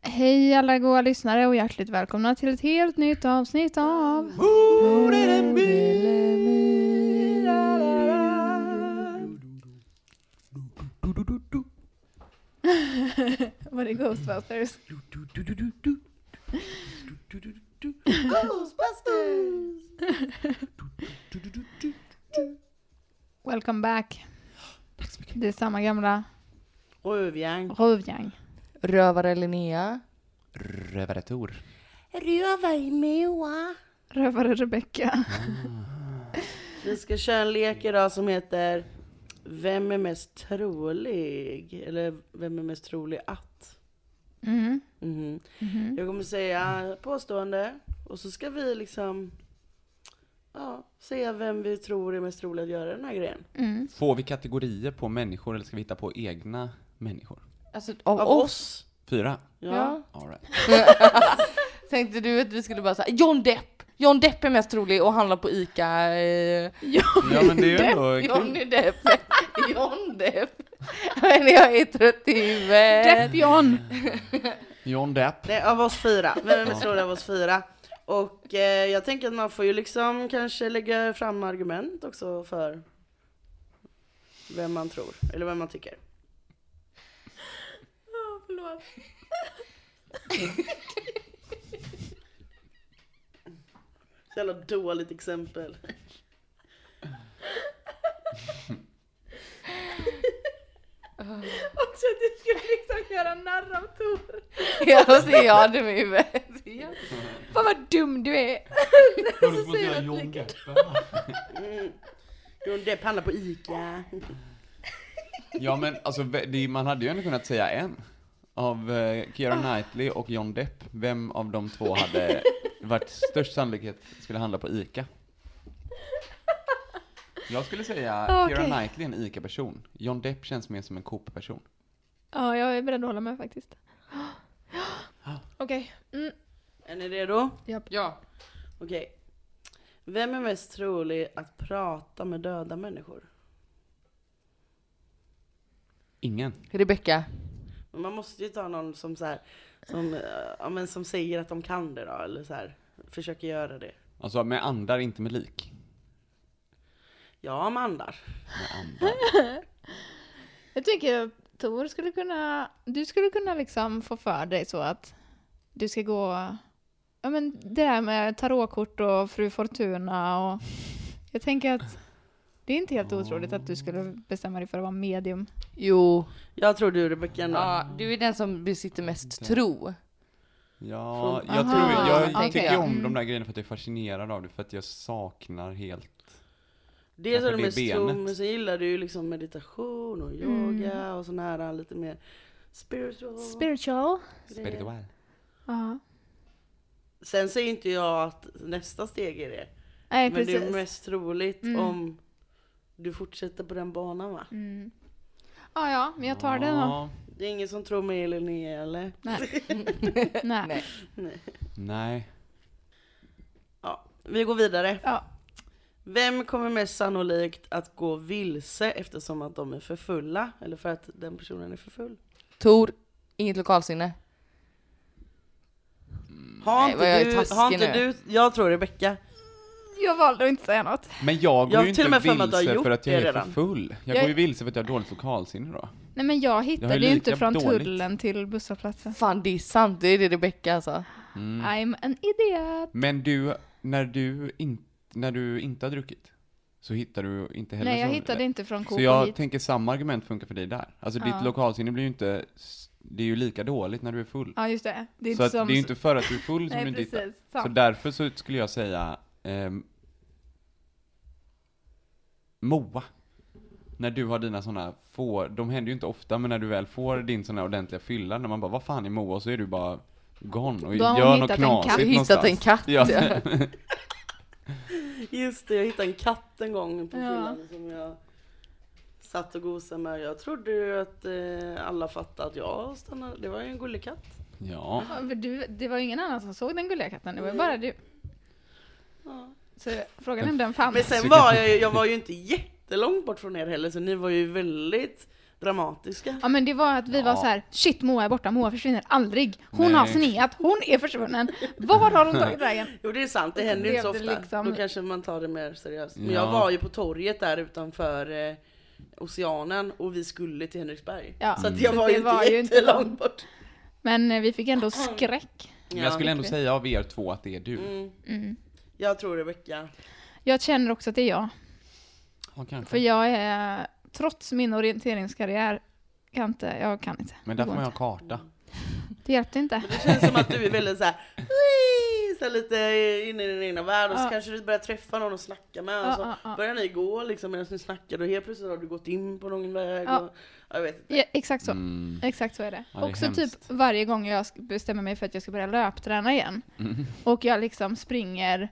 Hej alla goa lyssnare och hjärtligt välkomna till ett helt nytt avsnitt av... Var det Ghostbusters? Welcome back. Det är samma gamla Rövgäng. rövgäng. Rövare Linnea. Rövare Tor. Rövare Moa. Rövare Rebecca. Vi ska köra en lek idag som heter Vem är mest trolig? Eller vem är mest trolig att? Mm. Mhm. Jag kommer säga påstående och så ska vi liksom ja, säga vem vi tror är mest trolig att göra den här grejen. Mm. Får vi kategorier på människor eller ska vi hitta på egna människor? Alltså av, Av oss. oss. Fyra? Ja. All right. Tänkte du att vi skulle bara säga John Depp. John Depp är mest trolig och handlar på ICA. Eh, Ja men det är Johnny kul. Depp. John Depp. Men jag är trött i huvudet. Depp John! John Depp. Nej, av oss fyra. Vem är mest trolig av oss fyra? Och eh, jag tänker att man får ju liksom kanske lägga fram argument också för vem man tror, eller vem man tycker. Förlåt. Så jävla dåligt exempel. Också att du skulle liksom göra narr av Tor. Jag ser jag hade mig i huvudet. Fan vad dum du är. Så säger jag John Depp. Mm. John Depp handlar på ICA. Ja men alltså man hade ju ändå kunnat säga en. Av eh, Keira Knightley och John Depp. Vem av de två hade varit störst sannolikhet skulle handla på ICA? Jag skulle säga Okej. Keira Knightley är en ICA-person. John Depp känns mer som en Coop-person. Ja, jag är beredd att hålla med faktiskt. Okej. Mm. Är ni redo? Ja. Okej. Vem är mest trolig att prata med döda människor? Ingen. Rebecca. Men man måste ju ta någon som så här, som, eh, ja, men som säger att de kan det då, eller så här, försöker göra det. Alltså med andar, inte med lik. Ja, med andar. Med andar. Jag tycker att Tor skulle kunna, du skulle kunna liksom få för dig så att du ska gå, ja men det där med tarotkort och fru Fortuna och jag tänker att det är inte helt otroligt att du skulle bestämma dig för att vara medium. Jo. Jag tror du Rebecka ändå. Ja, du är den som besitter mest tro. Ja, Från- jag Aha, tror, jag okej. tycker om Mm. de där grejerna för att jag är fascinerad av det, för att jag saknar helt Dels är Kanske det det mest tro, benet. men så gillar du ju liksom meditation och yoga och sån här lite mer spiritual. Spiritual. grejer. spirituell. Ja. Sen säger inte jag att nästa steg är det. Nej, men det är precis. mest troligt Mm. om du fortsätter på den banan va? Mm. Ja, ja, men jag tar det då. Det är ingen som tror mig eller ni eller? Nej. Nej. Nej. Nej. Ja, vi går vidare. Ja. Vem kommer mest sannolikt att gå vilse eftersom att de är för fulla? Eller för att den personen är för full? Tor, inget lokalsinne. Har Nej, inte du, har inte nu. du, jag tror Rebecka. Jag valde att inte säga något. Men jag går Jag ju inte med för att vilse för att jag är redan. för full. Jag, Jag- går ju vilse för att jag har dåligt lokalsinne då. Nej men jag hittade ju lika inte från dåligt. tullen till busshållplatsen. Fan det är sant, det är det Rebecka alltså. Mm. I'm an idiot. Men du, när du, in, när du inte har druckit, så hittar du inte heller Nej jag så- hittade inte från Coop Så jag hit. tänker samma argument funkar för dig där. Alltså Ja. ditt lokalsinne blir ju inte, det är ju lika dåligt när du är full. Ja just det. Det är så inte att som... det är ju inte för att du är full som Nej du inte hittar. Så därför så skulle jag säga ehm, Moa. När du har dina sådana få, de händer ju inte ofta, men när du väl får din sån här ordentliga fylla, när man bara vad fan är Moa? Och så är du bara gone och Då har hon gör något hittat en knasigt katt. Hittat en katt, Ja. ja. Just det, jag hittade en katt en gång på Ja. fyllan som jag satt och gosade med. Jag trodde ju att eh, alla fattade att jag stannade. Det var ju en gullig katt. ja. Ja, för du, det var ju ingen annan som såg den gulliga katten, det var ju bara du. Ja. Så frågan är om den fanns. Men sen var jag, jag var ju inte jättelångt bort från er heller så ni var ju väldigt dramatiska. Ja men det var att vi var Ja. så här: shit Moa är borta, Moa försvinner aldrig. Hon har Nej. sneat, hon är försvunnen. Var har hon tagit vägen? Jo det är sant, det händer ju inte så ofta. liksom- Då kanske man tar det mer seriöst. Men Ja. jag var ju på torget där utanför eh, Oceanen och vi skulle till Henriksberg. Ja, Så att jag så var det ju inte var ju inte långt. bort. Men eh, vi fick ändå skräck. Men jag skulle ändå säga av er två att det är du. Mm. Mm. Jag tror Rebecka. Jag känner också att det är jag. Ja, kanske. För jag är, trots min orienteringskarriär, kan inte, jag kan inte. Men där får man ha inte. karta. Det hjälpte inte. Det känns som att du är väldigt såhär, så här lite inne i din egna värld och så Ja. kanske du börjar träffa någon och snacka med och så ja, ja. börjar ni gå liksom medan ni snackar och helt plötsligt har du gått in på någon väg Ja. och jag vet inte. Ja, exakt så. Mm. Exakt så är det. Ja, det är också hemskt. typ varje gång jag bestämmer mig för att jag ska börja löpträna igen Mm. och jag liksom springer,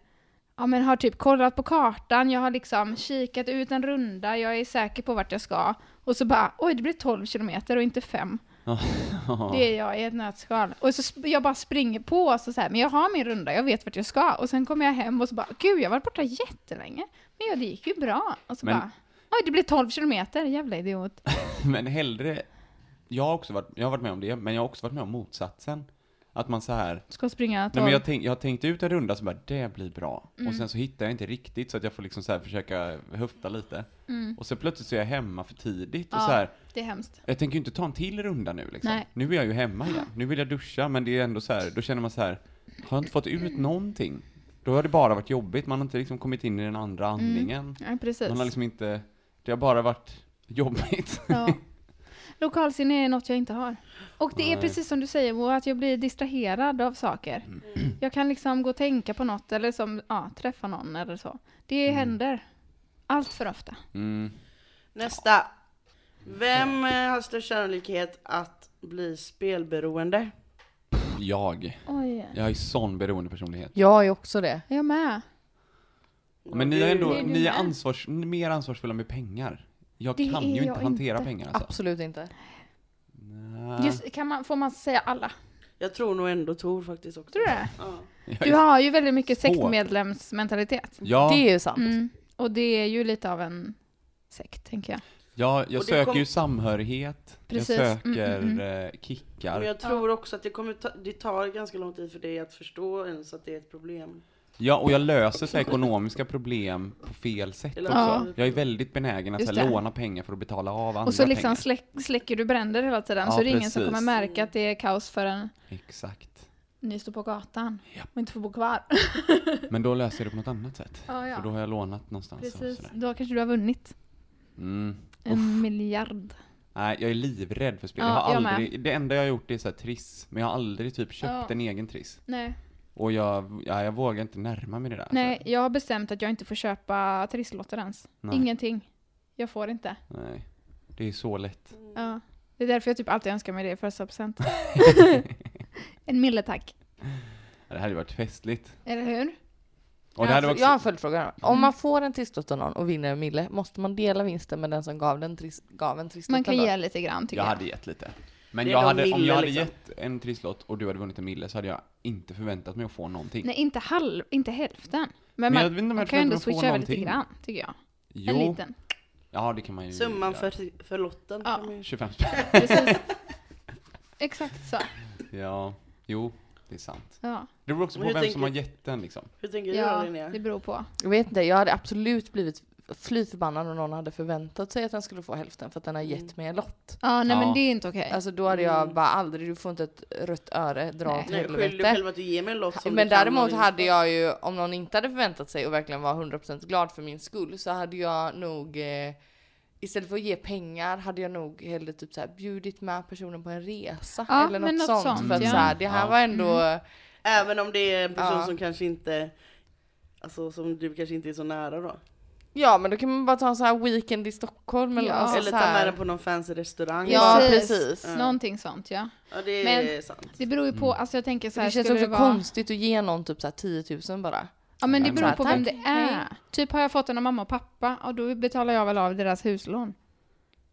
ja men har typ kollat på kartan, jag har liksom kikat ut en runda, jag är säker på vart jag ska och så bara oj det blir 12 kilometer och inte 5. Det är jag i ett nötskal. Och så jag bara springer på och så, så här, men jag har min runda, jag vet vart jag ska. Och sen kommer jag hem och så bara, gud jag har varit borta jättelänge. Men ja, det gick ju bra. Och så Men- bara, oj det blir 12 kilometer, jävla idiot. Men hellre, jag har också varit, jag har varit med om det, men jag har också varit med om motsatsen. Att man så här, Ska springa nej 12. men jag, tänk, jag har tänkt ut en runda som bara, det blir bra. Mm. Och sen så hittar jag inte riktigt så att jag får liksom så försöka höfta lite. Och så plötsligt så är jag hemma för tidigt och Mm. Ja. så här, Det är hemskt. jag tänker ju inte ta en till runda nu liksom. Nej. Nu är jag ju hemma igen. Nu vill jag duscha, men det är ändå så här, då känner man så här, har jag inte fått ut någonting? Då har det bara varit jobbigt, man har inte liksom kommit in i den andra andningen. Ja, precis. Man har liksom inte, det har bara varit jobbigt. Ja. Lokalsinne är något jag inte har. Och det är Nej. precis som du säger Moa, att jag blir distraherad av saker. Mm. Jag kan liksom gå och tänka på något eller som, ja, träffa någon eller så. Det Mm. händer. Allt för ofta. Mm. Nästa. Vem eh, har störst sannolikhet att bli spelberoende? Jag. Oj, Jag är sån beroendepersonlighet. Jag är också det. jag med. Men ni är ändå, är ni är ansvars, mer ansvarsfulla med pengar. Jag Det kan är ju inte hantera inte. pengar alltså. Absolut inte. Just, kan man, får man säga alla? Jag tror nog ändå Tor faktiskt också. Tror du det? Ja. Du har ju väldigt mycket sektmedlemsmentalitet. Ja, Det är ju sant. Mm. Och det är ju lite av en sekt, tänker jag. ja, jag söker kom- ju samhörighet. Precis. Jag söker Mm, mm, eh, kickar. Men jag tror också att det, kommer ta, det tar ganska lång tid för dig att förstå ens att det är ett problem. Ja, och jag löser så här ekonomiska problem på fel sätt också. Ja. Jag är väldigt benägen att så här, det. låna pengar för att betala av andra Och så liksom pengar. släck, släcker du bränder hela tiden, Ja, så det är ingen som kommer märka att det är kaos förrän Exakt. ni står på gatan Ja. och inte får bo kvar. Men då löser jag det på något annat sätt. Ja, ja. För då har jag lånat någonstans Precis, då kanske du har vunnit Mm. en miljard. Nej, jag är livrädd för spel. Ja, jag har jag med. aldrig, det enda jag har gjort är så här triss, men jag har aldrig typ köpt en egen triss. Nej. Och jag, ja, jag vågar inte närma mig det där. Nej, alltså. jag har bestämt att jag inte får köpa trisslotter ens. Nej. Ingenting. Jag får inte. Nej. Det är så lätt. Ja. Det är därför jag typ alltid önskar mig det i första present. en mille tack. Ja, Det hade ju varit festligt. Eller hur? Och jag, också... jag har en följdfråga. Om man får en trisslott av någon och vinner en mille, måste man dela vinsten med den som gav, den tris, gav en trisslott? Man kan ge lite grann tycker jag jag. hade gett lite. Men jag de hade, om mille, jag hade liksom. gett en trisslott och du hade vunnit en mille så hade jag inte förväntat mig att få någonting. Nej, inte halv, inte hälften. Men, Men man, om man kan ju ändå switcha över lite någonting. grann, tycker jag. jo, En liten. ja det kan man ju Summan göra. för, för lotten. Ja. kan man ju- 25 spänn. Precis. Exakt så. Ja, jo. Det är sant. Ja, Det beror också på vem hur som har tänker- gett den liksom. Hur tänker du då ja Linnea? det beror på. Jag vet inte, jag hade absolut blivit fly förbannad om någon hade förväntat sig att den skulle få hälften för att den har gett mig en lott. Ja, nej Ja. men det är inte okej. Alltså då hade jag bara aldrig, du får inte ett rött öre, dra åt Nej, skyll dig helvete. själv att du ger mig en lott som Men du kan däremot och hade inte. jag ju, om någon inte hade förväntat sig och verkligen var 100% glad för min skull så hade jag nog eh, Istället för att ge pengar hade jag nog hellre typ så här bjudit med personen på en resa Ja, eller men något, något sånt. sånt, För att ja. så här, det här Ja. var ändå, Även om det är en person Ja. som kanske inte, alltså som du kanske inte är så nära då. Ja men då kan man bara ta en så här weekend i Stockholm eller, Ja. alltså Eller ta med den på någon fancy restaurang. Ja, Precis. precis. Någonting sånt ja. Ja, det Men- är sant. Det beror ju på, alltså jag tänker så här, Det känns skulle också det vara... konstigt att ge någon typ så här 10 000 bara. Ja men det Men beror på vem det är. hej. Typ har jag fått den av mamma och pappa och då betalar jag väl av deras huslån.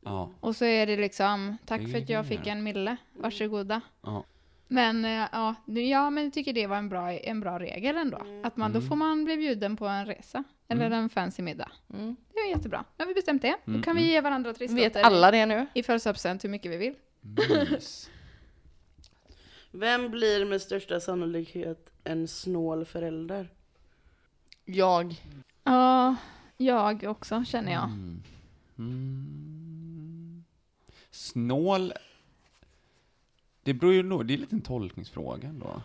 Ja. Och så är det liksom, tack Det för att jag fick en mille, varsågoda. Ja. Men eh, ja, ja, men jag tycker det var en bra, en bra regel ändå. Att man, då får man bli bjuden på en resa. Eller en fancy middag. Mm. Det är jättebra. Nu har vi bestämt det. Då Mm, kan vi ge varandra Vet trisslotter alla det nu? i födelsedagspresent hur mycket vi vill. Mys. Vem blir med största sannolikhet en snål förälder? Jag. Ja, jag också känner jag. Mm. Mm. Snål. Det beror ju nog, det är lite en tolkningsfråga ändå.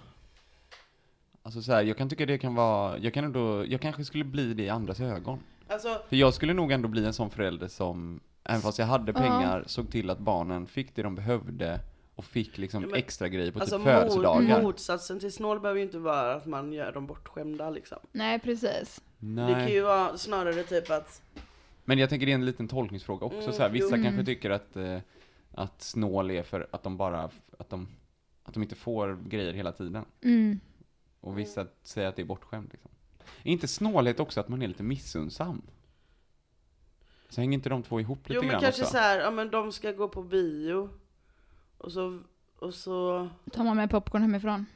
Alltså så här, jag kan tycka det kan vara, jag kan ändå, jag kanske skulle bli det i andras ögon. Alltså, För jag skulle nog ändå bli en sån förälder som, även fast jag hade pengar, såg till att barnen fick det de behövde och fick liksom Ja, men- extra grejer på alltså typ mot, födelsedagar. motsatsen till snål behöver ju inte vara att man gör dem bortskämda liksom. Nej, precis. Det kan Nej. ju vara snarare typ att, Men jag tänker det är en liten tolkningsfråga också. Mm, så här, vissa jo. kanske tycker att, eh, att snål är för att de bara, att de, att de inte får grejer hela tiden. Mm. Och vissa säger att det är bortskämt liksom. Är inte snålhet också att man är lite missunnsam? Så hänger inte de två ihop lite jo men grann kanske också? så här, ja men de ska gå på bio. Och så, och så, Tar man med popcorn hemifrån?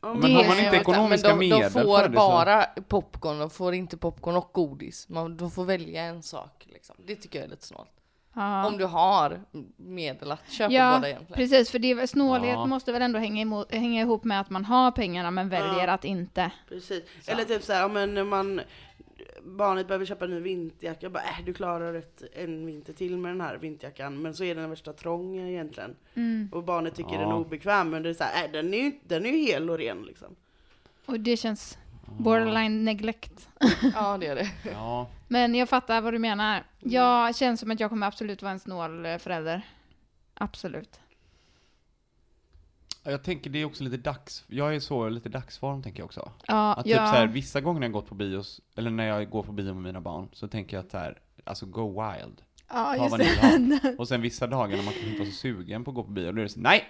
ja, Men Det har man inte ekonomiska men de, de medel får för det så... bara popcorn, de får inte popcorn och godis. Man, de får välja en sak liksom. Det tycker jag är lite snålt. Ja. Om du har medel att köpa Ja, båda egentligen. precis. För det, snålhet Ja. måste väl ändå hänga, emot, hänga ihop med att man har pengarna men väljer Ja. att inte. precis. Eller typ så här, ja men när man, barnet behöver köpa en ny vinterjacka, bara äh, du klarar ett, en vinter till med den här vinterjackan. Men så är den värsta trång egentligen. Mm. Och barnet tycker Ja. den är obekväm, men det är så här, äh, den är ju den är hel och ren liksom. Och det känns borderline neglect. Ja, det är det. Ja, Men jag fattar vad du menar. Jag känns som att jag kommer absolut vara en snål eh, förälder. Absolut. jag tänker det är också lite dags, jag är så lite dagsform tänker jag också. Ja, Att typ ja. så här, vissa gånger när jag gått på bios, eller när jag går på bio med mina barn, så tänker jag att så här, alltså go wild. ja, Ta just vad ni vill det. ha. Och sen vissa dagar när man kanske inte var så sugen på att gå på bio, då är det så, nej!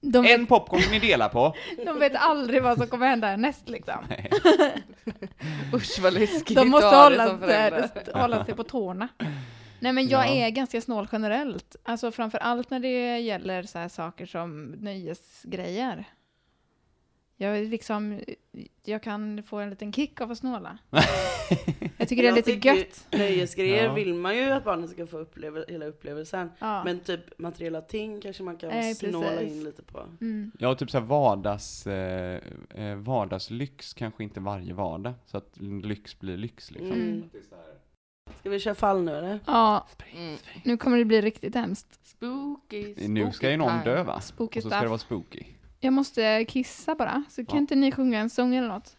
De vet, En popcorn ni delar på! de vet aldrig vad som kommer hända härnäst liksom. Nej. Usch vad läskigt De måste hålla, sig, hålla sig på tårna. Nej men jag Ja. är ganska snål generellt. Alltså framför allt när det gäller så här saker som nöjesgrejer. Jag liksom, jag kan få en liten kick av att snåla. Jag tycker det är Jag lite gött. Nöjesgrejer Ja. vill man ju att barnen ska få uppleva hela upplevelsen. Ja. Men typ materiella ting kanske man kan Nej, snåla precis. in lite på. Mm. Ja, och typ såhär vardags, eh, eh, vardagslyx kanske inte varje vardag, så att lyx blir lyx liksom. Mm. Ska vi köra fall nu eller? Ja, Mm. nu kommer det bli riktigt hemskt. Spooky, spooky Nu ska ju någon dö va? Spooky och så ska det vara spooky. Jag måste kissa bara, så kan Ja. inte ni sjunga en sång eller något?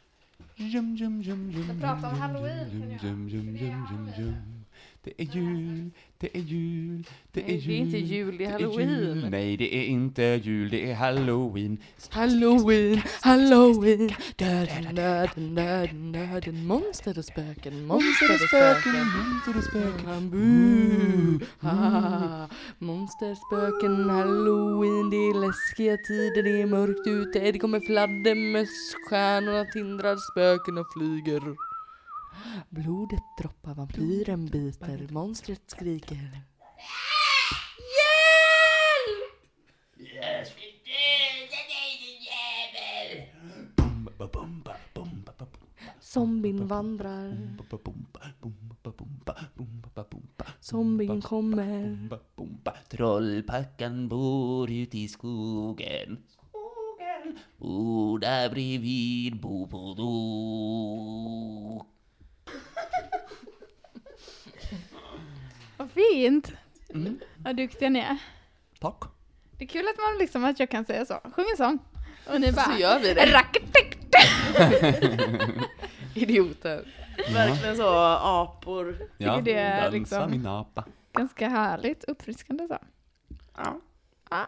Jum, jum, jum, jum, Jag pratar om Halloween, kan jag. Det är Halloween. Det är jul, det är jul, det är Nej, det är inte jul, det är Halloween. jul. Nej, det är inte jul, det är halloween. Halloween, halloween, döden, döden, döden, döden, monster och spöken, monster och spöken. monster och spöken. Boo! Ah, monster, spöken, halloween, det är läskiga tider, det är mörkt ute, det kommer fladdermöss, stjärnorna tindrar, spökena flyger. Blodet droppar, vampyren biter, monstret skriker. Zombien vandrar, zombien kommer. Trollpackan bor ute i skogen. Skogen, Och där bredvid bo på. Fint! Mm. Vad duktiga ni är. Tack. Det är kul att man liksom, att jag kan säga så. Sjung en sång. Och ni bara... Så gör vi det. Idioter. Verkligen så apor. Ja, det är dansa liksom- min apa. Ganska härligt, uppfriskande så. Ja. Ja.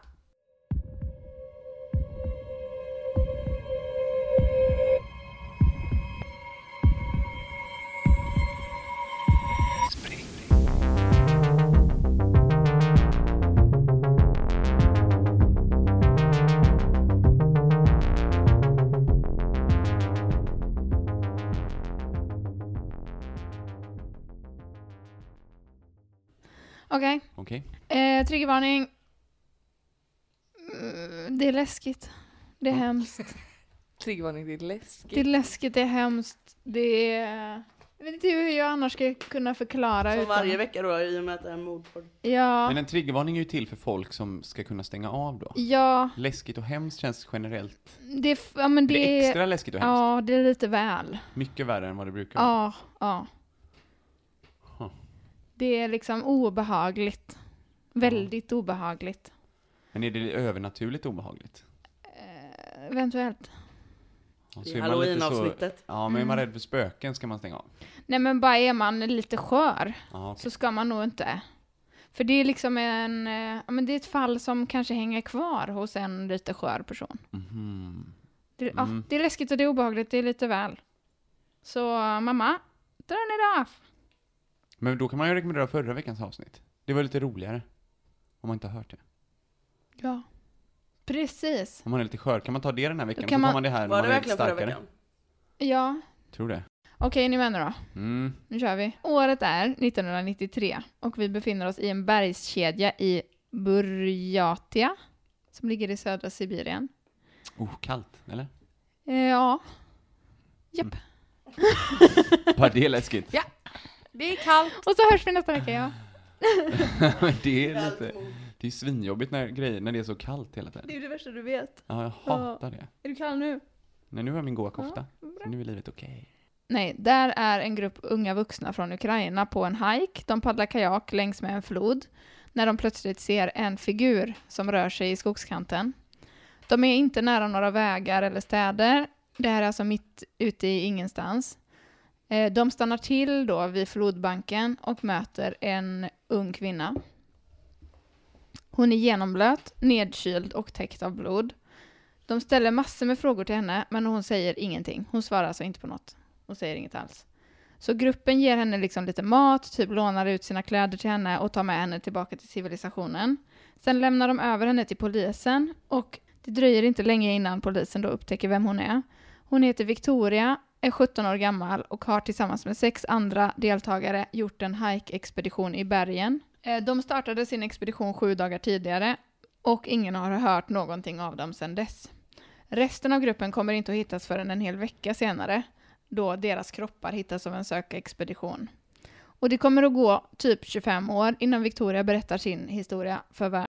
Okej, Okej. eh, triggervarning. Mm, Det är läskigt. Det är hemskt. Triggervarning, det är läskigt. Det är läskigt, det är hemskt. Det är... Jag vet inte hur jag annars ska kunna förklara Som utan... varje vecka då i och med att det är en mordpodd. Ja, Men en triggervarning är ju till för folk som ska kunna stänga av då. ja, Läskigt och hemskt känns generellt. det är... f- Ja, men det, Det är är... extra läskigt och hemskt. Ja, det är lite väl. Mycket värre än vad det brukar vara. Ja, ja. Det är liksom obehagligt. Väldigt obehagligt. Men är det övernaturligt obehagligt? Eh, eventuellt. Och I så man lite så- halloween-avsnittet. Ja, men är man Mm. rädd för spöken ska man stänga av. Nej men bara är man lite skör Ja, okej. så ska man nog inte. För det är liksom en, eh, ja men det är ett fall som kanske hänger kvar hos en lite skör person. Mhm. Det, Mm. ja, det är läskigt och det är obehagligt, det är lite väl. Så mamma, dra ner det av. Men då kan man ju rekommendera förra veckans avsnitt. Det var lite roligare. Om man inte har hört det. Ja. Precis. Om man är lite skör, kan man ta det den här veckan? kan så tar man- man det här när Var man det är lite verkligen förra starkare. veckan? Ja. Tror det. Okej, ni med nu då? Mm. Nu kör vi. Året är 1993 och vi befinner oss i en bergskedja i Burjatia som ligger i södra Sibirien. Oh, kallt, eller? Eh, ja. Japp. Bara det är läskigt. Ja. Det är kallt. Och så hörs vi nästa vecka, ja. Det är lite... Det är svinjobbigt när, grejer, när det är så kallt hela tiden. Det är det värsta du vet. Ja, jag hatar det. Är du kall nu? Nej, nu har jag min goa kofta. Så nu är livet okej. Nej, där är en grupp unga vuxna från Ukraina på en hike. De paddlar kajak längs med en flod när de plötsligt ser en figur som rör sig i skogskanten. De är inte nära några vägar eller städer. Det här är alltså mitt ute i ingenstans. Eh, De stannar till då vid flodbanken och möter en ung kvinna. Hon är genomblöt, nedkyld och täckt av blod. De ställer massor med frågor till henne, men hon säger ingenting. Hon svarar alltså inte på något. Hon säger inget alls. Så gruppen ger henne liksom lite mat, typ lånar ut sina kläder till henne och tar med henne tillbaka till civilisationen. Sen lämnar de över henne till polisen och det dröjer inte länge innan polisen då upptäcker vem hon är. Hon heter Victoria, är 17 år gammal och har tillsammans med sex andra deltagare gjort en hike-expedition i bergen. Eh, de startade sin expedition sju dagar tidigare och ingen har hört någonting av dem sedan dess. Resten av gruppen kommer inte att hittas förrän en hel vecka senare, då deras kroppar hittas av en sökexpedition. Och det kommer att gå typ 25 år innan Victoria berättar sin historia för världen.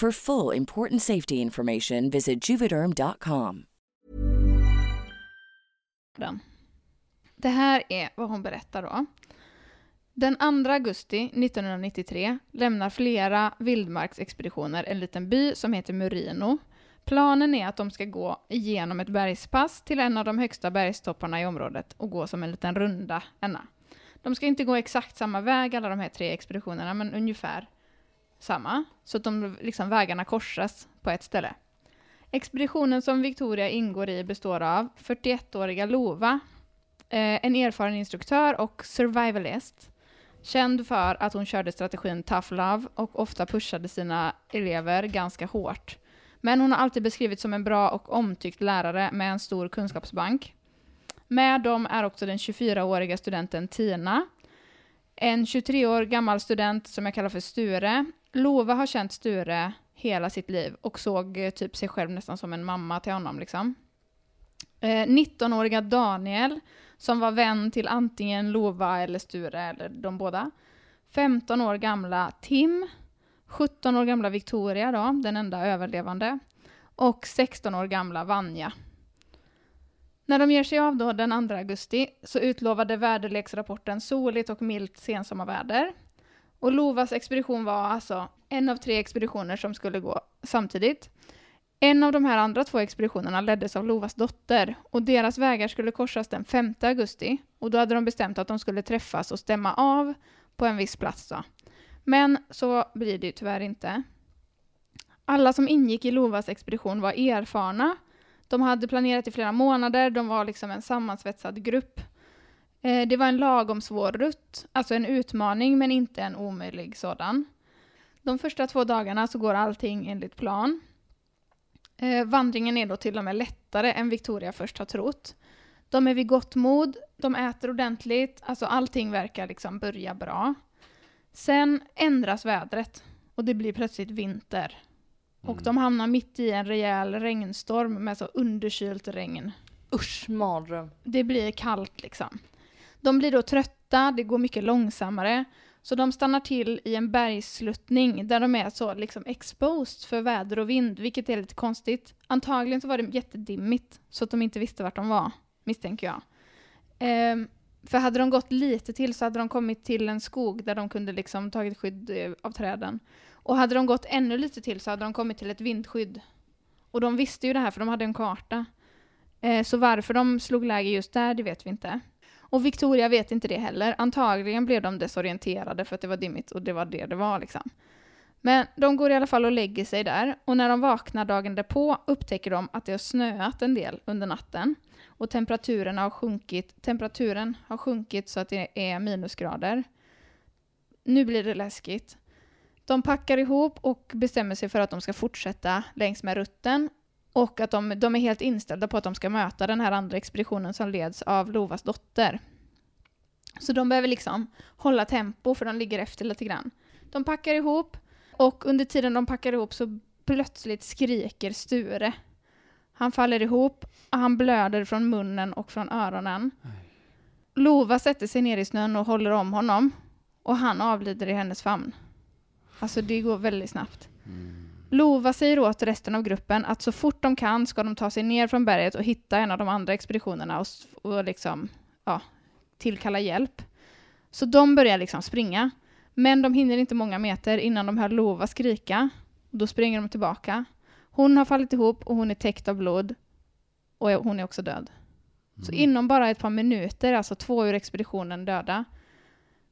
For full important safety information, visit juvederm.com. Det här är vad hon berättar då. Den 2 augusti 1993 lämnar flera vildmarksexpeditioner en liten by som heter Murino. Planen är att de ska gå igenom ett bergspass till en av de högsta bergstopparna i området och gå som en liten runda enna. De ska inte gå exakt samma väg alla de här tre expeditionerna, men ungefär samma. Så att de liksom vägarna korsas på ett ställe. Expeditionen som Victoria ingår i består av 41-åriga Lova, eh, en erfaren instruktör och survivalist, känd för att hon körde strategin tough love och ofta pushade sina elever ganska hårt. Men hon har alltid beskrivits som en bra och omtyckt lärare med en stor kunskapsbank. Med dem är också den 24-åriga studenten Tina, en 23 år gammal student som jag kallar för Sture. Lova har känt Sture hela sitt liv och såg eh, typ sig själv nästan som en mamma till honom. Liksom. Eh, 19-åriga Daniel, som var vän till antingen Lova eller Sture, eller de båda. 15 år gamla Tim, 17 år gamla Victoria, då, den enda överlevande, och 16 år gamla Vanja. När de ger sig av då den 2 augusti så utlovade väderleksrapporten soligt och milt sensommarväder. Och Lovas expedition var alltså en av tre expeditioner som skulle gå samtidigt. En av de här andra två expeditionerna leddes av Lovas dotter och deras vägar skulle korsas den 5 augusti och då hade de bestämt att de skulle träffas och stämma av på en viss plats. Då. Men så blir det ju tyvärr inte. Alla som ingick i Lovas expedition var erfarna. De hade planerat i flera månader, de var liksom en sammansvetsad grupp. Eh, det var en lagom svår rutt, alltså en utmaning men inte en omöjlig sådan. De första två dagarna så går allting enligt plan. Eh, vandringen är då till och med lättare än Victoria först har trott. De är vid gott mod, de äter ordentligt, alltså allting verkar liksom börja bra. Sen ändras vädret och det blir plötsligt vinter. Och de hamnar mitt i en rejäl regnstorm med så underkylt regn. Usch, mardröm. Det blir kallt liksom. De blir då trötta, det går mycket långsammare. Så de stannar till i en bergssluttning där de är så liksom exposed för väder och vind, vilket är lite konstigt. Antagligen så var det jättedimmigt, så att de inte visste vart de var, misstänker jag. Ehm, för hade de gått lite till så hade de kommit till en skog där de kunde liksom tagit skydd eh, av träden. Och hade de gått ännu lite till så hade de kommit till ett vindskydd. Och de visste ju det här för de hade en karta. Ehm, så varför de slog läge just där, det vet vi inte. Och Victoria vet inte det heller. Antagligen blev de desorienterade för att det var dimmigt och det var det det var liksom. Men de går i alla fall och lägger sig där och när de vaknar dagen därpå upptäcker de att det har snöat en del under natten och temperaturen har sjunkit, temperaturen har sjunkit så att det är minusgrader. Nu blir det läskigt. De packar ihop och bestämmer sig för att de ska fortsätta längs med rutten och att de, de är helt inställda på att de ska möta den här andra expeditionen som leds av Lovas dotter. Så de behöver liksom hålla tempo för de ligger efter lite grann. De packar ihop och under tiden de packar ihop så plötsligt skriker Sture. Han faller ihop och han blöder från munnen och från öronen. Lova sätter sig ner i snön och håller om honom och han avlider i hennes famn. Alltså det går väldigt snabbt. Lova säger åt resten av gruppen att så fort de kan ska de ta sig ner från berget och hitta en av de andra expeditionerna och, och liksom, ja, tillkalla hjälp. Så de börjar liksom springa. Men de hinner inte många meter innan de hör Lova skrika. Då springer de tillbaka. Hon har fallit ihop och hon är täckt av blod. Och hon är också död. Så inom bara ett par minuter, alltså två ur expeditionen döda.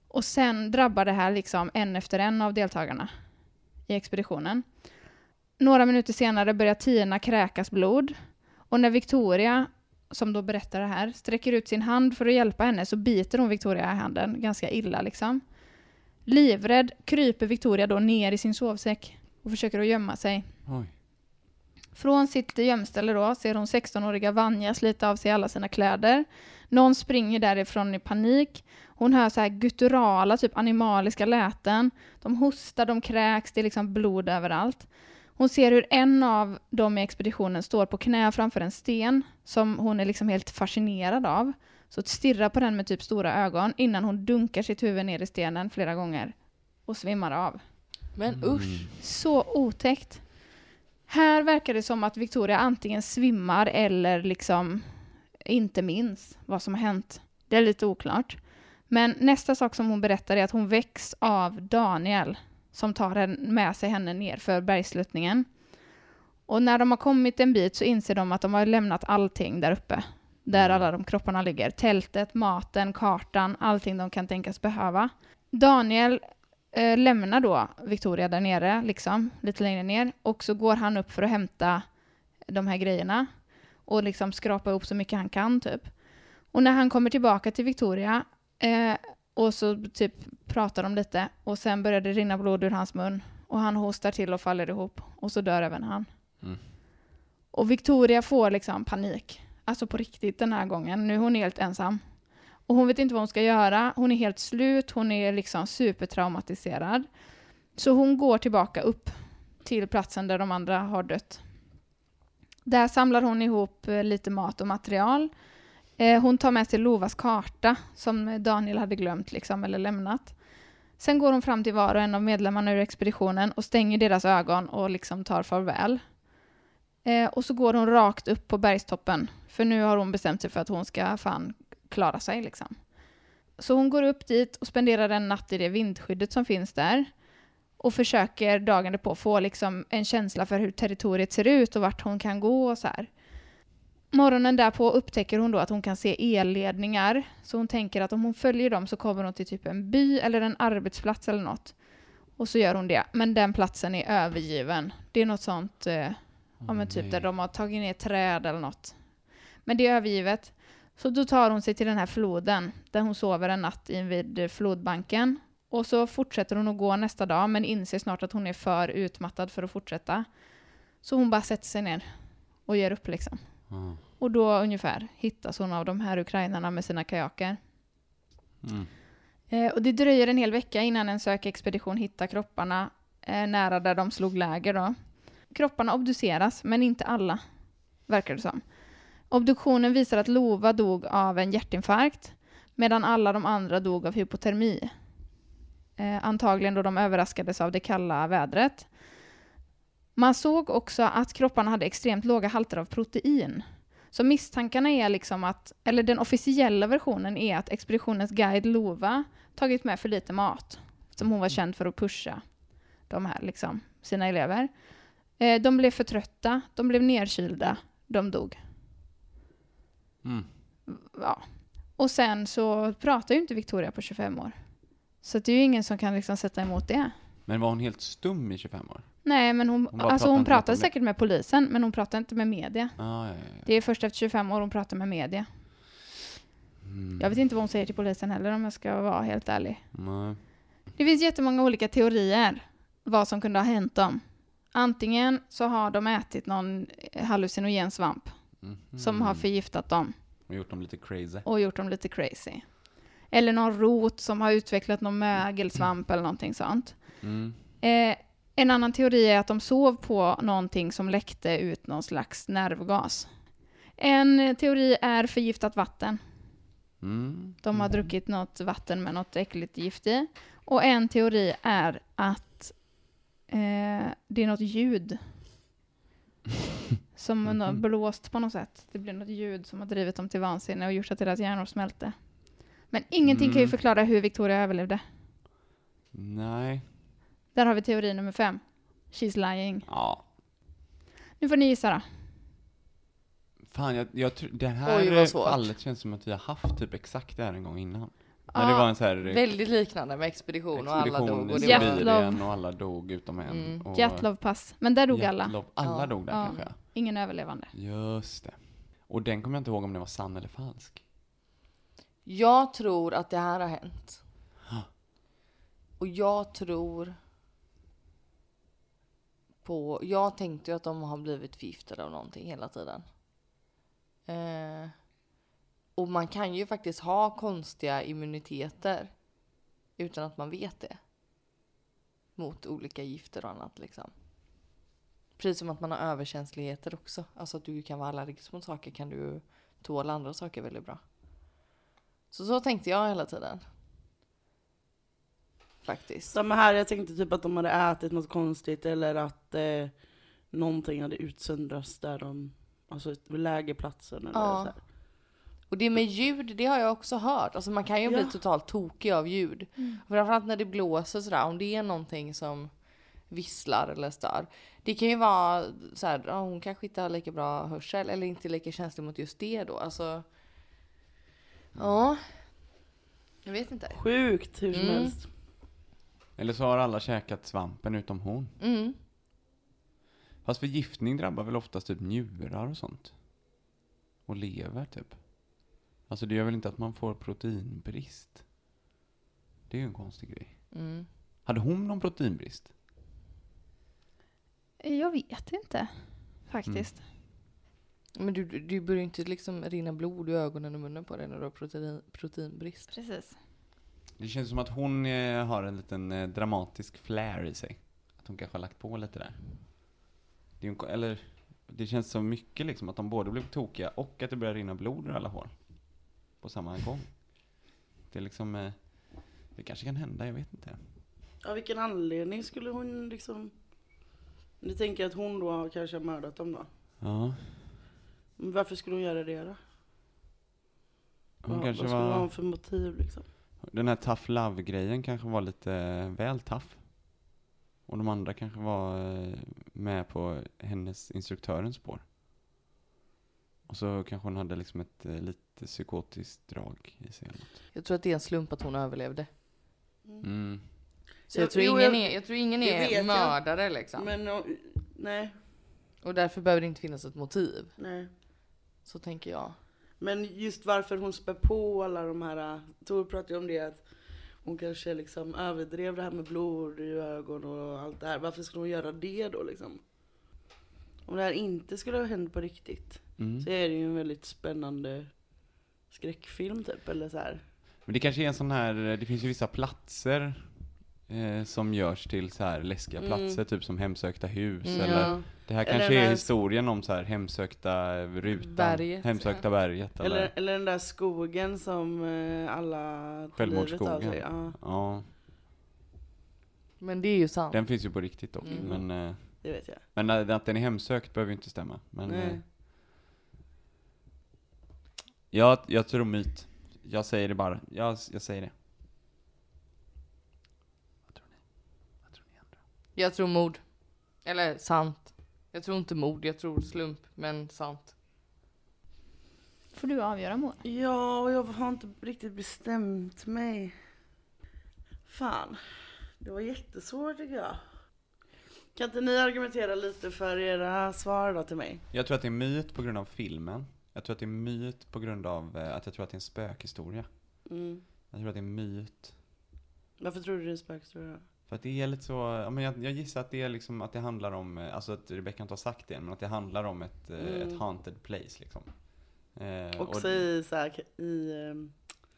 Och sen drabbar det här liksom en efter en av deltagarna i expeditionen. Några minuter senare börjar Tina kräkas blod. Och när Victoria, som då berättar det här, sträcker ut sin hand för att hjälpa henne så biter hon Victoria i handen ganska illa liksom. Livrädd kryper Victoria då ner i sin sovsäck och försöker att gömma sig. Oj. Från sitt gömställe då ser hon 16-åriga Vanja slita av sig alla sina kläder. Någon springer därifrån i panik. Hon hör så här gutturala, typ animaliska läten. De hostar, de kräks, det är liksom blod överallt. Hon ser hur en av dem i expeditionen står på knä framför en sten som hon är liksom helt fascinerad av. Så stirrar på den med typ stora ögon innan hon dunkar sitt huvud ner i stenen flera gånger och svimmar av. Men usch. Så otäckt. Här verkar det som att Victoria antingen svimmar eller liksom inte minns vad som har hänt. Det är lite oklart. Men nästa sak som hon berättar är att hon väcks av Daniel som tar med sig henne ner för bergsluttningen. Och när de har kommit en bit så inser de att de har lämnat allting där uppe. Där alla de kropparna ligger. Tältet, maten, kartan, allting de kan tänkas behöva. Daniel eh, lämnar då Victoria där nere, liksom, lite längre ner. Och så går han upp för att hämta de här grejerna. Och liksom skrapa ihop så mycket han kan, typ. Och när han kommer tillbaka till Victoria eh, och så typ pratar de lite och sen börjar det rinna blod ur hans mun och han hostar till och faller ihop och så dör även han. Mm. Och Victoria får liksom panik. Alltså på riktigt den här gången. Nu är hon helt ensam. Och hon vet inte vad hon ska göra. Hon är helt slut. Hon är liksom supertraumatiserad. Så hon går tillbaka upp till platsen där de andra har dött. Där samlar hon ihop eh, lite mat och material. Eh, Hon tar med sig Lovas karta som Daniel hade glömt liksom, eller lämnat. Sen går hon fram till var och en av medlemmarna ur expeditionen och stänger deras ögon och liksom tar farväl. Eh, och så går hon rakt upp på bergstoppen, för nu har hon bestämt sig för att hon ska fan klara sig. Liksom. Så hon går upp dit och spenderar en natt i det vindskyddet som finns där och försöker dagen därpå få liksom en känsla för hur territoriet ser ut och vart hon kan gå och så här. Morgonen därpå upptäcker hon då att hon kan se elledningar, så hon tänker att om hon följer dem så kommer hon till typ en by eller en arbetsplats eller något. Och så gör hon det, men den platsen är övergiven. Det är något sånt, eh, ja men typ där de har tagit ner träd eller något. Men det är övergivet. Så då tar hon sig till den här floden, där hon sover en natt invid flodbanken. Och så fortsätter hon att gå nästa dag, men inser snart att hon är för utmattad för att fortsätta. Så hon bara sätter sig ner och ger upp liksom. Ah. Och då ungefär hittas hon av de här ukrainarna med sina kajaker. Mm. Eh, och det dröjer en hel vecka innan en sökexpedition hittar kropparna eh, nära där de slog läger. Då. Kropparna obduceras, men inte alla, verkar det som. Obduktionen visar att Lova dog av en hjärtinfarkt, medan alla de andra dog av hypotermi. Eh, antagligen då de överraskades av det kalla vädret. Man såg också att kropparna hade extremt låga halter av protein. Så misstankarna är liksom att, eller den officiella versionen är att expeditionens guide Lova tagit med för lite mat, som hon var känd för att pusha de här, liksom, sina elever. Eh, de blev för trötta, de blev nerkylda, de dog. Mm. Ja. Och sen så pratar ju inte Victoria på 25 år. Så det är ju ingen som kan liksom sätta emot det. Men var hon helt stum i 25 år? Nej, men hon, Hon alltså hon inte med säkert med polisen, men hon pratar inte med media. Ah, ja, ja. Det är först efter 25 år hon pratar med media. Mm. Jag vet inte vad hon säger till polisen heller om jag ska vara helt ärlig. Nej. Det finns jättemånga olika teorier vad som kunde ha hänt dem. Antingen så har de ätit någon hallucinogen svamp Mhm. som har förgiftat dem Och gjort dem lite crazy. och gjort dem lite crazy. Eller någon rot som har utvecklat någon mögelsvamp eller någonting sånt. Mm. Eh, en annan teori är att de sov på någonting som läckte ut någon slags nervgas. En teori är förgiftat vatten. Mm. De har druckit något vatten med något äckligt gift i. Och en teori är att eh, det är något ljud. Som Mhm. har blåst på något sätt. Det blir något ljud som har drivit dem till vansinne och gjort att deras hjärnor smälte. Men ingenting kan ju Mm. förklara hur Victoria överlevde. Nej. Där har vi teori nummer fem. She's lying. Ja. Nu får ni gissa då. Fan, jag, jag tror, det här Oj, vad svårt. fallet känns som att vi har haft typ exakt det här en gång innan. När Ja, det var en så här Väldigt liknande med expedition, och alla dog. Och det Jet var... Love. Sibirien och alla dog utom en. Mm. Och Jetlov-pass. Men där dog alla. Jetlov- Alla Ja. dog där Ja. kanske ja. Ingen överlevande. Just det. Och den kommer jag inte ihåg om den var sann eller falsk. Jag tror att det här har hänt. Och jag tror på... Jag tänkte ju att de har blivit förgiftade av någonting hela tiden. Eh, och man kan ju faktiskt ha konstiga immuniteter utan att man vet det. Mot olika gifter och annat liksom. Precis som att man har överkänsligheter också. Alltså att du kan vara allergisk mot saker kan du tåla andra saker väldigt bra. Så så tänkte jag hela tiden. Faktiskt. Samma här, jag tänkte typ att de hade ätit något konstigt eller att eh, någonting hade utsöndrats där de, alltså vid lägerplatsen eller Ja. så här. Och det med ljud, det har jag också hört. Alltså man kan ju bli Ja. totalt tokig av ljud. Framförallt när det blåser sådär, om det är någonting som visslar eller stör. Det kan ju vara så här, hon kanske inte har lika bra hörsel eller inte lika känslig mot just det då. Alltså, ja. Jag vet inte. Sjukt hur som Mm. helst. Eller så har alla käkat svampen utom hon. Mm. Fast förgiftning drabbar väl oftast typ njurar och sånt? Och lever typ. Alltså det gör väl inte att man får proteinbrist? Det är ju en konstig grej. Mm. Hade hon någon proteinbrist? Jag vet inte. Faktiskt. Men du, du du börjar ju inte liksom rinna blod i ögonen och munnen på dig när du har protein, proteinbrist. Precis. Det känns som att hon eh, har en liten eh, dramatisk flair i sig. Att hon kanske har lagt på lite där. Det, är ju en, ko- eller, det känns så mycket liksom att de både blev tokiga och att det börjar rinna blod ur alla hår. På samma gång. Det är liksom, eh, det kanske kan hända, jag vet inte. Av vilken anledning skulle hon liksom... Du tänker att hon då kanske har mördat dem då? Ja, Men varför skulle hon göra det då? hon Vad- kanske vad skulle hon var, ha för motiv liksom? Den här tough love-grejen kanske var lite eh, väl tough. Och de andra kanske var eh, med på hennes instruktörens spår. Och så kanske hon hade liksom ett eh, lite psykotiskt drag i sig. eller något. Jag tror att det är en slump att hon överlevde. Mm. Så jag Jo, tror jo, ingen jag- är, jag tror ingen är jag. mördare liksom. Men oh, nej, Och därför behöver det inte finnas ett motiv. nej. Så tänker jag. Men just varför hon spär på alla de här, Tor pratade ju om det att hon kanske liksom överdrev det här med blod i ögon och allt det här. Varför skulle hon göra det då liksom? Om det här inte skulle ha hänt på riktigt Mm. så är det ju en väldigt spännande skräckfilm typ, eller så här. Men det kanske är en sån här, det finns ju vissa platser eh, som görs till så här läskiga Mm. platser, typ som hemsökta hus Mm, eller ja. Det här kanske är historien om så här hemsökta rutan, Berget, hemsökta berget eller, Eller, eller den där skogen som eh, alla tar livet av Självmordsskogen. sig. Ja, Ja, Men det är ju sant. den finns ju på riktigt dock. Mm. Men, eh, det vet jag. men att att den är hemsökt behöver ju inte stämma. Men Nej. eh, jag, jag tror myt. Jag säger det bara. Jag, jag säger det. Vad tror ni? Vad tror ni andra? Jag tror mord. Eller sant. Jag tror inte mord, jag tror slump. Men sant. Får du avgöra Moa? Ja, jag har inte riktigt bestämt mig. Fan. Det var jättesvårt tycker jag. Kan inte ni argumentera lite för era svar då till mig? Jag tror att det är myt på grund av filmen. Jag tror att det är myt på grund av eh, att jag tror att det är en spökhistoria. Mm. Jag tror att det är myt. Varför tror du det är spökhistoria? För att det är lite så, ja, men jag, jag gissar att det är liksom, att det handlar om, eh, alltså att Rebecca inte har sagt det än, men att det handlar om ett, eh, Mm. ett haunted place liksom. Eh, Också och- i, så här, i ehm,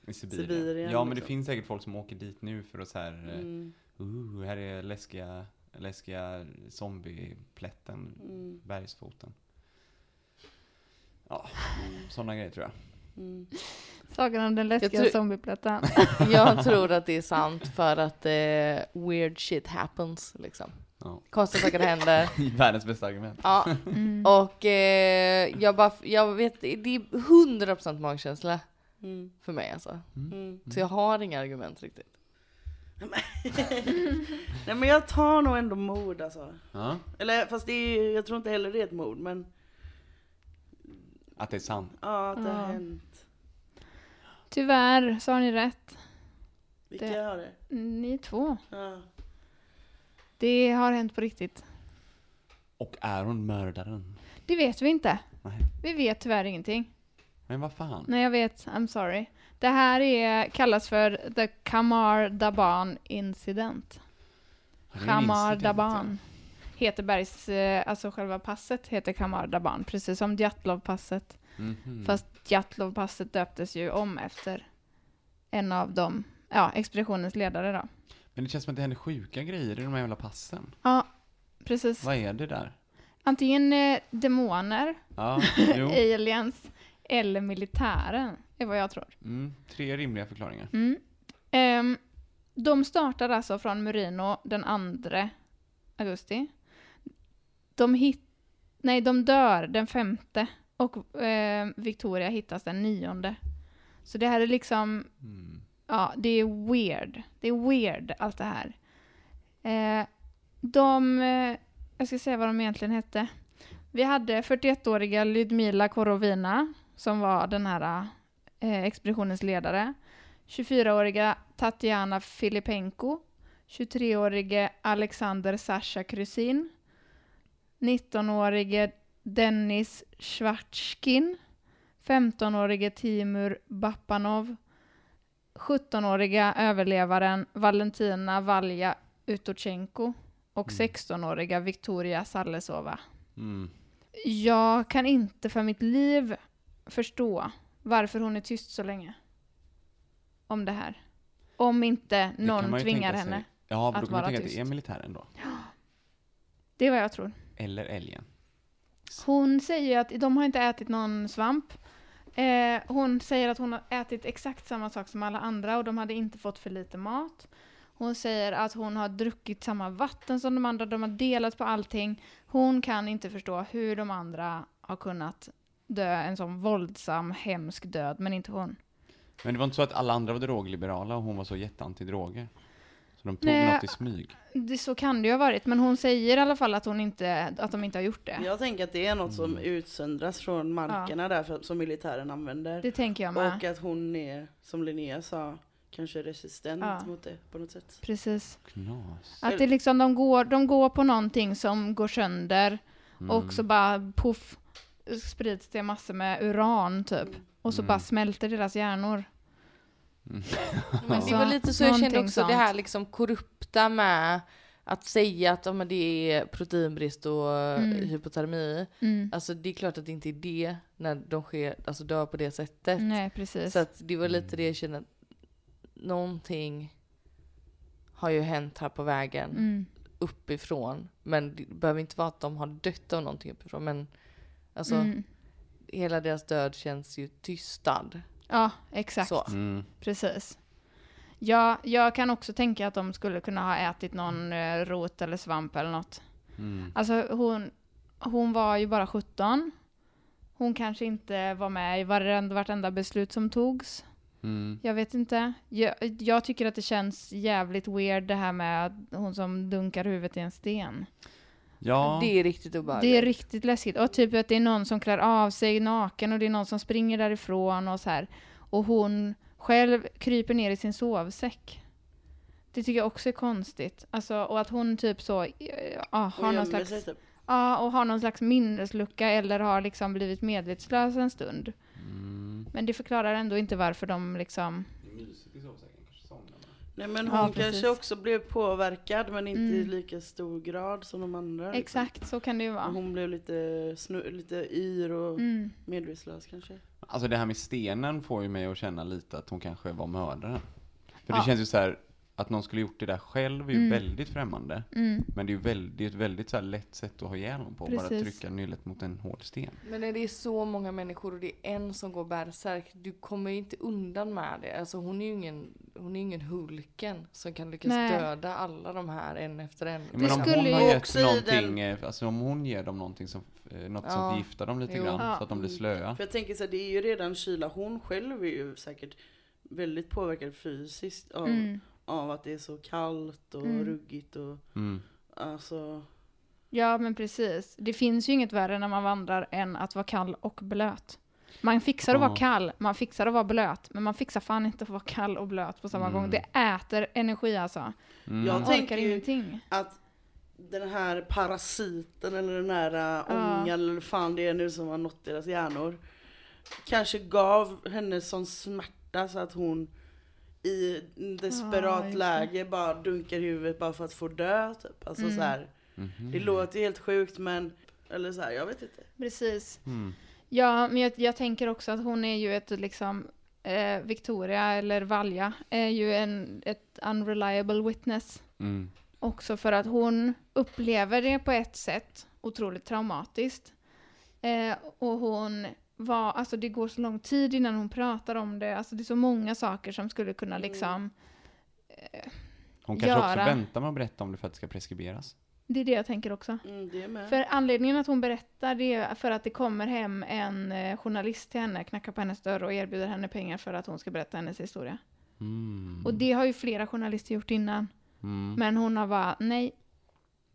i Sibirien. Sibirien, ja men det liksom. finns säkert folk som åker dit nu för att så här, eh, mm, uh, här är läskiga, läskiga zombieplätten, mm, bergsfoten. Ja, sådana grejer tror jag. mm. Sagan om den läskiga tror- zombieplätten. Jag tror att det är sant för att eh, weird shit happens liksom. Ja. Konstiga saker händer. Världens bästa argument. Ja, Mm. och eh, jag bara, jag vet, det är 100% magkänsla Mm, för mig alltså. mm. Så jag har inga argument riktigt. Nej men jag tar nog ändå mod alltså. Ja, Eller fast det är, jag tror inte heller det är ett mord men att det är sant. ja att det Ja. har hänt. Tyvärr så har ni rätt. Vilka Det- har det? Ni två. Ja. Det har hänt på riktigt. Och är hon mördaren? Det vet vi inte. Nej. Vi vet tyvärr ingenting. Men vad fan? Nej, jag vet. I'm sorry. Det här är, kallas för The Kamar Daban Incident. Kamar Daban. Heter bergs, eh, alltså själva passet heter Kamar Daban, precis som Djatlov-passet. Mhm. Fast Djatlov-passet döptes ju om efter en av de, ja, expeditionens ledare då. Men det känns som att det händer sjuka grejer i de här jävla passen. Ja, precis. Vad är det där? Antingen eh, demoner, Ja, aliens eller militären, är vad jag tror. Mm, tre rimliga förklaringar. Mm. Ehm, de startade alltså från Murino den 2 augusti. De, hit, nej, de dör den femte och eh, Victoria hittas den nionde. Så det här är liksom, Mm. ja, det är weird. Det är weird allt det här. Eh, de, eh, jag ska säga vad de egentligen hette. Vi hade 41-åriga Ludmila Korovina som var den här eh, expeditionens ledare. 24-åriga Tatjana Filipenko. 23-årige Alexander Sasha Krysin. 19-årige Dennis Schwartzkin. 15-årige Timur Bapanov. 17-åriga överlevaren Valentina Valja Utochenko och 16-åriga Victoria Sallesova. Mm. Jag kan inte för mitt liv förstå varför hon är tyst så länge. Om det här. Om inte någon tvingar sig. henne. Ja, att men då kan man vara tänka att tyst. det är militären då. Det är vad jag tror. Eller älgen. Hon säger att de har inte ätit någon svamp. Eh, hon säger att hon har ätit exakt samma sak som alla andra och de hade inte fått för lite mat. Hon säger att hon har druckit samma vatten som de andra, de har delat på allting. Hon kan inte förstå hur de andra har kunnat dö en sån våldsam, hemsk död, men inte hon. Men det var inte så att alla andra var drogliberala och hon var så jätteantidroger? Så de tog Nej. något i smyg? Det, så kan det ju ha varit, men hon säger i alla fall att, hon inte, att de inte har gjort det. Jag tänker att det är något som Mm. utsöndras från markerna där för, som militären använder. Det tänker jag med. Och att hon är, som Linnea sa, kanske resistent Ja. mot det på något sätt. Precis. Knas. Att det liksom, de går, de går på någonting som går sönder Mm. och så bara poff sprids det massor med uran typ. Och så Mm. bara smälter deras hjärnor. Mm. Men det var lite så jag kände också, det sånt. här liksom korrupta med att säga att men det är proteinbrist och Mm. hypotermi. Mm. Alltså det är klart att det inte är det när de sker, alltså dör på det sättet. Nej, precis. Så att det var lite det jag kände att någonting har ju hänt här på vägen Mm. uppifrån. Men det behöver inte vara att de har dött av någonting uppifrån. Men alltså Mm. hela deras död känns ju tystad. Ja, exakt. Så. Mm. Precis. Ja, jag kan också tänka att de skulle kunna ha ätit någon eh, rot eller svamp eller något. Mm. Alltså hon, hon var ju bara 17. Hon kanske inte var med i varenda, vartenda beslut som togs. Mm. Jag vet inte. Jag, jag tycker att det känns jävligt weird det här med att hon som dunkar huvudet i en sten. Ja, Det är riktigt obehagligt. Det är riktigt läskigt. Och typ att det är någon som klär av sig naken och det är någon som springer därifrån och så här. Och hon själv kryper ner i sin sovsäck. Det tycker jag också är konstigt. Alltså, och att hon typ så, eh, ja, Och har någon slags, sig typ. ja, och har någon slags minneslucka eller har liksom blivit medvetslös en stund. Mm. Men det förklarar ändå inte varför de liksom, Det är mysigt i man. Nej men Ja, hon precis. kanske också blev påverkad men inte i Mm. lika stor grad som de andra. liksom. exakt så kan det ju vara. Hon blev lite, snu, lite yr och Mm. medvetslös kanske. Alltså det här med stenen får ju mig att känna lite att hon kanske var mördaren. För det Ja. känns ju så här att någon skulle gjort det där själv är ju Mm. väldigt främmande. Mm. Men det är ju väldigt, ett väldigt så här lätt sätt att ha ihjäl någon på. Bara Precis. trycka nyllet mot en hård sten. Men när det är så många människor och det är en som går bärsärk, du kommer ju inte undan med det. Alltså hon är ju ingen, hon är ingen Hulken som kan lyckas Nej. döda alla de här en efter en. Ja, men om skulle hon har gett någonting, eh, alltså om hon ger dem någonting som, eh, något som Ja. förgiftar dem lite Jo. grann Ja. så att de blir slöa. För jag tänker så här, det är ju redan kyla. Hon själv är ju säkert väldigt påverkad fysiskt av, Mm. Av att det är så kallt och Mm. ruggigt och Mm. alltså. Ja men precis. Det finns ju inget värre när man vandrar än att vara kall och blöt. Man fixar att vara kall, man fixar att vara blöt, men man fixar fan inte att vara kall och blöt på samma Mm. gång. Det äter energi alltså. Mm. Jag tänker ingenting. Att den här parasiten eller den här äh, Ja. ångan eller fan det är nu som har nått deras hjärnor. Kanske gav henne sån smärta så att hon i desperat det. läge bara dunkar huvudet bara för att få dö typ. Alltså Mm. så här. Mhm. Det låter helt sjukt men, eller så här, jag vet inte. Precis. Mm. Ja, men jag, jag tänker också att hon är ju ett liksom eh, Victoria eller Valja är ju en, ett unreliable witness. Mm. Också för att hon upplever det på ett sätt otroligt traumatiskt. Eh, och hon var, alltså det går så lång tid innan hon pratar om det. Alltså det är så många saker som skulle kunna Mm. liksom, Hon kanske också göra. väntar med att berätta om det för att det ska preskriberas. det är det jag tänker också. Mm, det är med. För anledningen att hon berättar det är för att det kommer hem en eh, journalist till henne, knackar på hennes dörr och erbjuder henne pengar för att hon ska berätta hennes historia. Mm. Och det har ju flera journalister gjort innan. Mm. Men hon har bara, nej,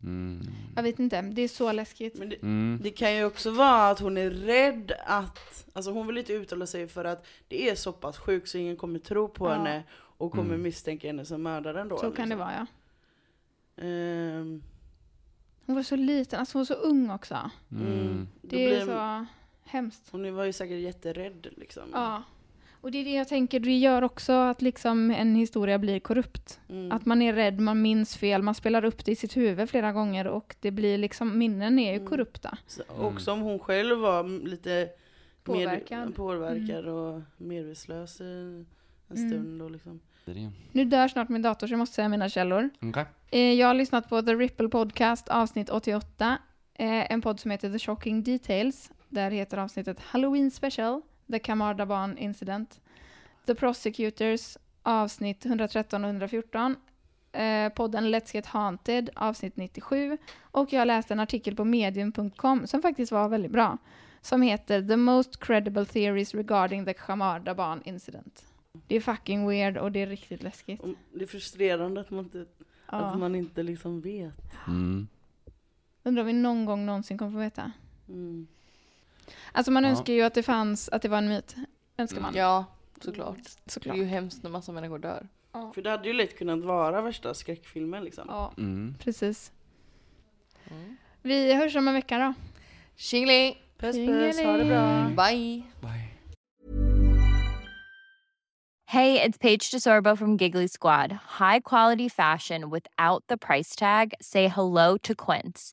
Mm. jag vet inte, det är så läskigt. Men det, Mm. det kan ju också vara att hon är rädd att, alltså hon vill inte uttala sig för att det är så pass sjukt så ingen kommer tro på Ja. henne och kommer Mm. misstänka henne som mördaren då. Så kan det liksom. vara ja. Ehm, Hon var så liten, alltså hon var så ung också. Mm. då Det är blir- så hemskt. Hon var ju säkert jätterädd liksom. Ja. Och det är det jag tänker, det gör också att liksom en historia blir korrupt. Mm. Att man är rädd, man minns fel, man spelar upp det i sitt huvud flera gånger och det blir liksom, minnen är ju Mm. korrupta. Så, och som hon själv var lite Påverkad. Med, påverkad och medvetslös en Mm. stund och liksom. Nu dör snart min dator så jag måste säga mina källor. Okej. Eh, Jag har lyssnat på The Ripple Podcast avsnitt 88. eh, En podd som heter The Shocking Details. Där heter avsnittet Halloween Special, The Kamardaban Incident. The Prosecutors avsnitt 113 och 114. Eh, podden Let's Get Haunted avsnitt 97. Och jag läste en artikel på medium.com som faktiskt var väldigt bra. Som heter The Most Credible Theories Regarding the Kamardaban Incident. Det är fucking weird och det är riktigt läskigt. Det är frustrerande att man inte, Ja. att man inte liksom vet. Mm. Undrar om vi någon gång någonsin kommer få veta. Mm. Alltså man Ja. önskar ju att det fanns, att det var en myt. Önskar man. Ja, såklart. Det Såklart. är ju hemskt när massa människor dör. För det hade ju lätt kunnat vara värsta skräckfilmen liksom. Ja, Mm. precis. Mm. Vi hörs om en vecka då. Tjingeling! Puss puss, ha det bra. Bye! Bye. Hey, it's Paige DeSorbo from Giggly Squad. High quality fashion without the price tag. Say hello to Quince.